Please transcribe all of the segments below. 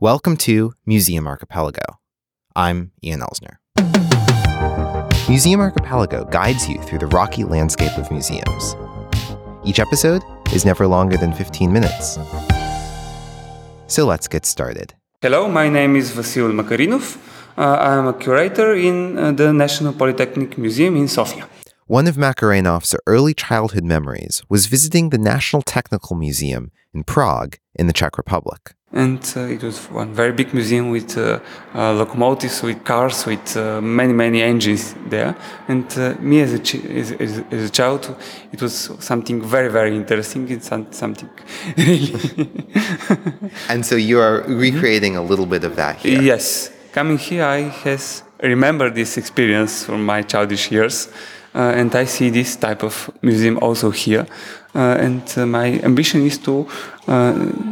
Welcome to Museum Archipelago. I'm Ian Elsner. Museum Archipelago guides you through the rocky landscape of museums. Each episode is never longer than 15 minutes. So let's get started. Hello, my name is Vasil Makarinov. Uh, I am a curator in uh, the National Polytechnic Museum in Sofia. One of Makarenov's early childhood memories was visiting the National Technical Museum in Prague in the Czech Republic. And uh, it was one very big museum with uh, uh, locomotives, with cars, with uh, many, many engines there. And uh, me as a, as, as, as, a child, it was something very, very interesting. It's something really. and so you are recreating a little bit of that here. Yes. Coming here, I has remember this experience from my childish years. Uh, and I see this type of museum also here. Uh, and uh, my ambition is to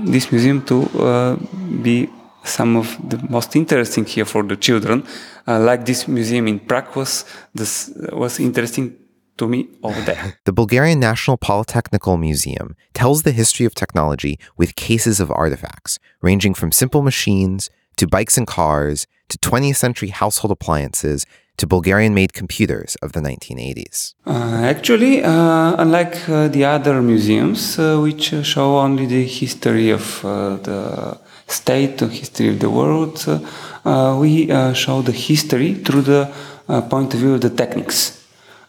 this museum to be some of the most interesting here for the children. like this museum in Prague was this was interesting to me over there. The Bulgarian National Polytechnical Museum tells the history of technology with cases of artifacts, ranging from simple machines to bikes and cars to 20th century household appliances to Bulgarian made computers of the 1980s? Uh, actually, uh, unlike uh, the other museums, uh, which uh, show only the history of uh, the state, the history of the world, we show the history through the point of view of the techniques.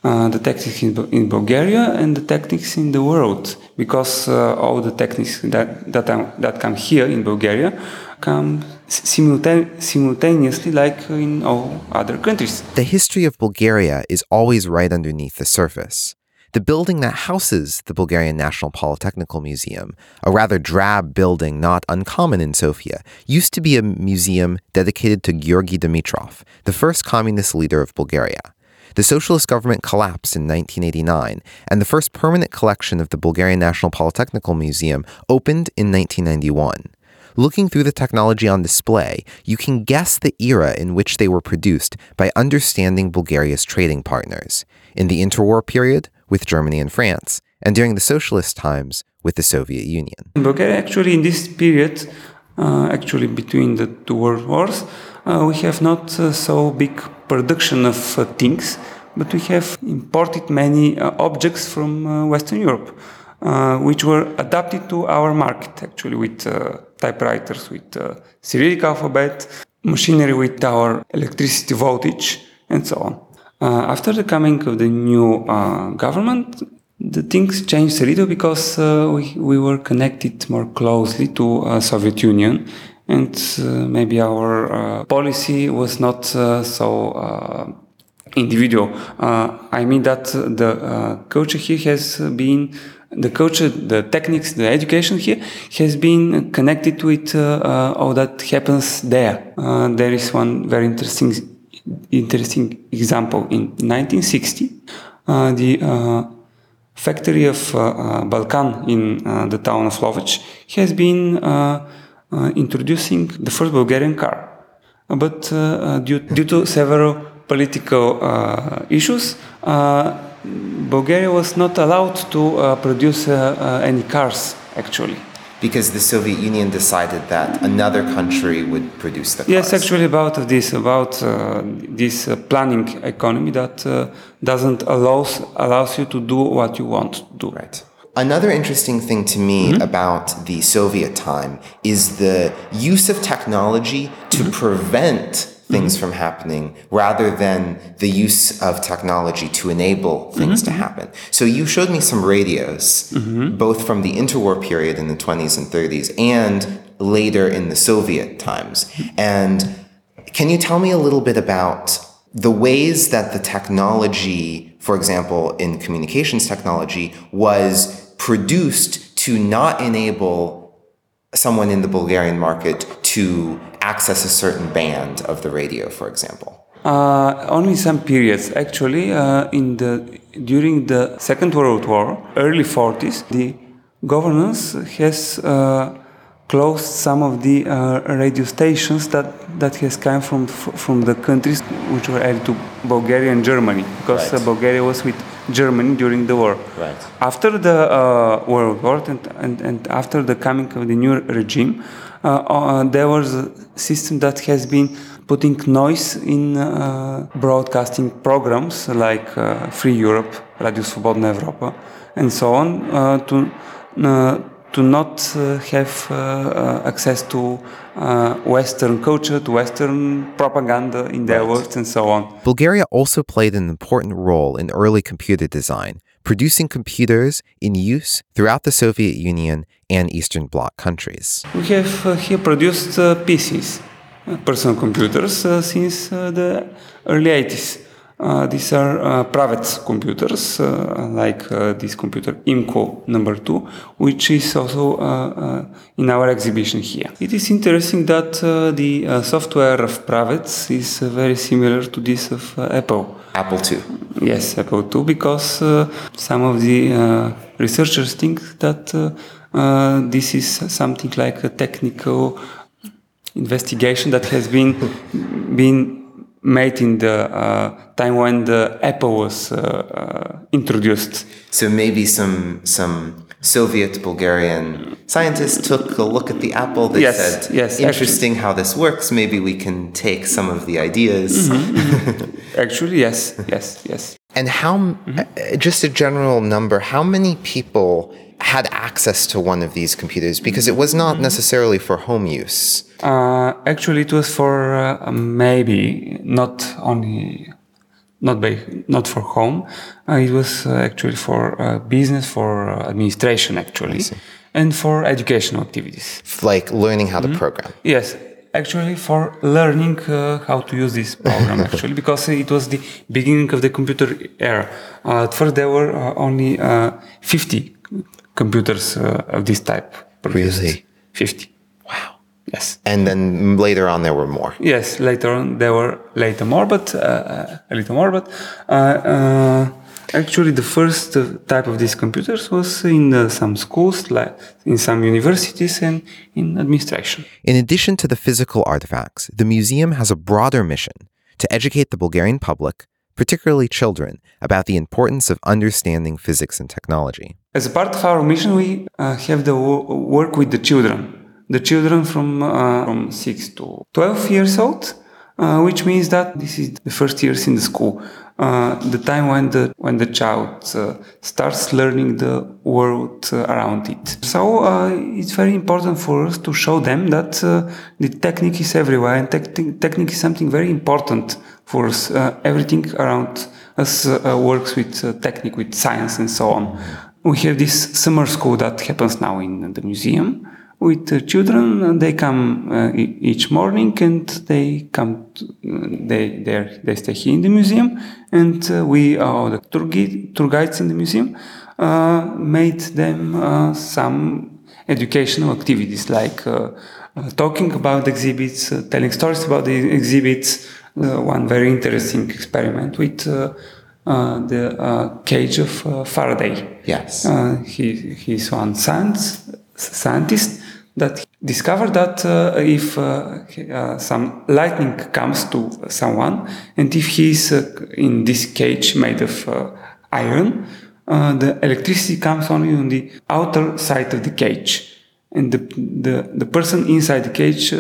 the techniques in, in, Bulgaria and the techniques in the world, because all the techniques that, that, that come here in Bulgaria come simultaneously like in all other countries. The history of Bulgaria is always right underneath the surface. The building that houses the Bulgarian National Polytechnical Museum, a rather drab building not uncommon in Sofia, used to be a museum dedicated to Georgy Dimitrov, the first communist leader of Bulgaria. The socialist government collapsed in 1989, and the first permanent collection of the Bulgarian National Polytechnical Museum opened in 1991. Looking through the technology on display, you can guess the era in which they were produced by understanding Bulgaria's trading partners. In the interwar period, with Germany and France, and during the socialist times, with the Soviet Union. Bulgaria, actually, in this period, uh, actually between the two world wars, uh, we have not uh, so big production of uh, things, but we have imported many uh, objects from uh, Western Europe. Which were adapted to our market actually with typewriters with uh, Cyrillic alphabet, machinery with our electricity voltage, and so on. Uh, after the coming of the new uh, government, the things changed a little because we, we were connected more closely to Soviet Union and maybe our policy was not so individual. Uh, I mean that the uh, culture here has been the culture, the techniques, the education here has been connected with uh, uh, all that happens there. Uh, there is one very interesting, interesting example. In 1960, uh, the uh, factory of uh, Balkan in the town of Lovech has been introducing the first Bulgarian car. But due, due to several political issues, Bulgaria was not allowed to uh, produce uh, uh, any cars, actually. Because the Soviet Union decided that another country would produce the cars. Yes, actually, about this, about uh, this uh, planning economy that uh, doesn't allows allows you to do what you want to do. Right. Another interesting thing to me mm-hmm. about the Soviet time is the use of technology to mm-hmm. prevent things mm-hmm. from happening rather than the use of technology to enable things mm-hmm. to happen. So you showed me some radios, mm-hmm. both from the interwar period in the 20s and 30s and later in the Soviet times. And can you tell me a little bit about the ways that the technology, for example, in communications technology, was produced to not enable someone in the Bulgarian market to access a certain band of the radio, for example? Uh, only some periods. Actually, uh, in the during the Second World War, early 40s, the governance has uh, closed some of the uh, radio stations that, that has come from from the countries which were added to Bulgaria and Germany, because right. Uh, Bulgaria was with Germany during the war. Right. After the uh, World War and, and, and after the coming of the new regime, Uh, uh, there was a system that has been putting noise in uh, broadcasting programs like uh, Free Europe, Radio Svobodna Europa, and so on uh, to uh, to not have access to Western culture, to Western propaganda in their right. words, and so on. Bulgaria also played an important role in early computer design producing computers in use throughout the Soviet Union and Eastern Bloc countries. We have uh, here produced uh, PCs, uh, personal computers, uh, since uh, the early 80s. Uh, these are uh, private computers, uh, like uh, this computer IMKO number two, which is also uh, uh, in our exhibition here. It is interesting that the software of Pravets is very similar to this of Apple. Apple II. Yes, Apple II, because some of the researchers think that this is something like a technical investigation that has been been made in the uh, time when the Apple was uh, uh, introduced. So maybe some some Soviet Bulgarian scientists took a look at the Apple. They yes, said, yes, interesting actually. how this works. Maybe we can take some of the ideas. Mm-hmm. actually, yes, yes, yes. And how, mm-hmm. just a general number, how many people had access to one of these computers? Because it was not mm-hmm. necessarily for home use. Uh, actually, it was for uh, maybe not only not by not for home. Uh, it was uh, actually for uh, business, for uh, administration, actually, and for educational activities, like learning how mm-hmm. to program. Yes, actually for learning uh, how to use this program actually because it was the beginning of the computer era uh, at first there were uh, only 50 computers of this type produced. really 50 wow Yes. And then later on, there were more. Yes, later on there were later more, but uh, uh a little more. But uh, uh, actually, the first type of these computers was in some schools, like in some universities, and in administration. In addition to the physical artifacts, the museum has a broader mission to educate the Bulgarian public, particularly children, about the importance of understanding physics and technology. As a part of our mission, we have the work with the children. The children from uh, from 6 to 12 years old uh, which means that this is the first years in the school. Uh, the time when the when the child uh, starts learning the world uh, around it. So uh, it's very important for us to show them that the technique is everywhere and te- technique is something very important for us everything around us works with technique with science and so on we have this summer school that happens now in the museum with children. They come uh, each morning and they come. To, uh, they they they stay here in the museum, and uh, we are the tour, guide, tour guides in the museum. Uh, made them uh, some educational activities like uh, talking about exhibits, telling stories about the exhibits. One very interesting experiment with. the cage of Faraday. Yes. he, he's one science, scientist that discovered that uh, if uh, uh, some lightning comes to someone and if he's uh, in this cage made of uh, iron, uh, the electricity comes only on the outer side of the cage. And the, the, the person inside the cage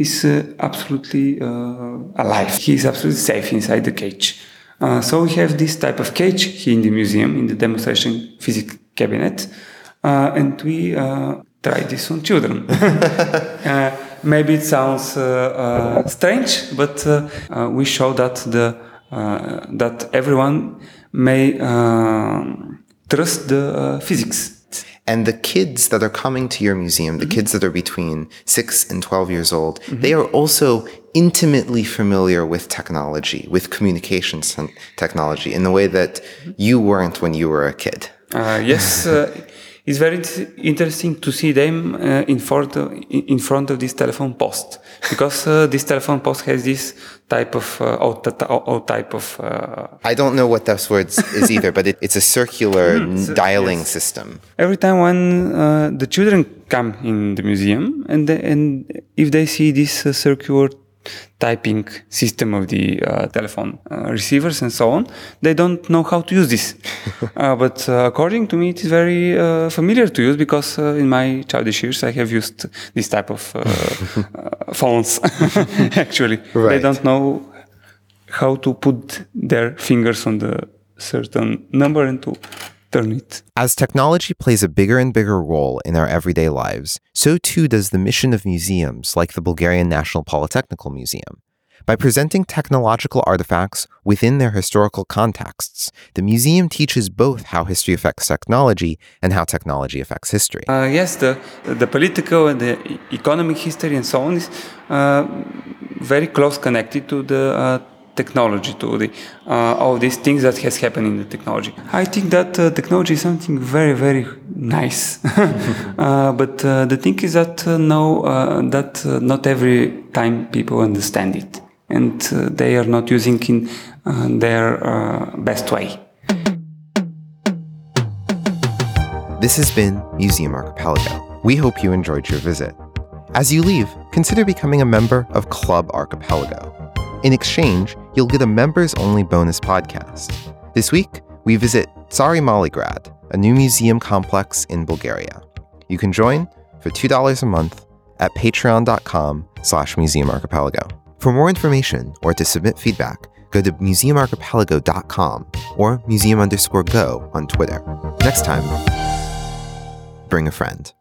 is absolutely alive. He is absolutely safe inside the cage. so we have this type of cage here in the museum, in the demonstration physics cabinet. and we try this on children. uh, maybe it sounds uh, uh, strange, but uh, uh, we show that the uh, that everyone may trust the physics. And the kids that are coming to your museum, the mm-hmm. kids that are between six and 12 years old, mm-hmm. they are also intimately familiar with technology, with communications technology in the way that you weren't when you were a kid. yes it's very interesting to see them uh, in front of, in front of this telephone post because uh, this telephone post has this type of uh, type of. Uh, I don't know what those words is either, but it, it's a circular mm, dialing yes. system. Every time when uh, the children come in the museum and the, and if they see this uh, circular typing system of the uh, telephone uh, receivers and so on. They don't know how to use this. uh, but uh, according to me, it is very uh, familiar to use because uh, in my childish years I have used this type of phones. Actually, right. they don't know how to put their fingers on the certain number and to turn it. As technology plays a bigger and bigger role in our everyday lives, so too does the mission of museums like the Bulgarian National Polytechnical Museum. By presenting technological artifacts within their historical contexts, the museum teaches both how history affects technology and how technology affects history. Uh, yes, the, the political and the economic history and so on is uh, very close connected to the uh, technology to the uh, all these things that has happened in the technology. I think that uh, technology is something very very nice. Uh, but uh, the thing is that uh, no uh, that not every time people understand it. And they are not using in their best way. This has been museum archipelago. We hope you enjoyed your visit. As you leave consider becoming a member of club archipelago in exchange, you'll get a members only bonus podcast. This week, we visit Tsari Maligrad, a new museum complex in Bulgaria. You can join for $2 a month at patreon.com slash museumarchipelago. For more information or to submit feedback, go to museumarchipelago.com or museum underscore go on Twitter. Next time, bring a friend.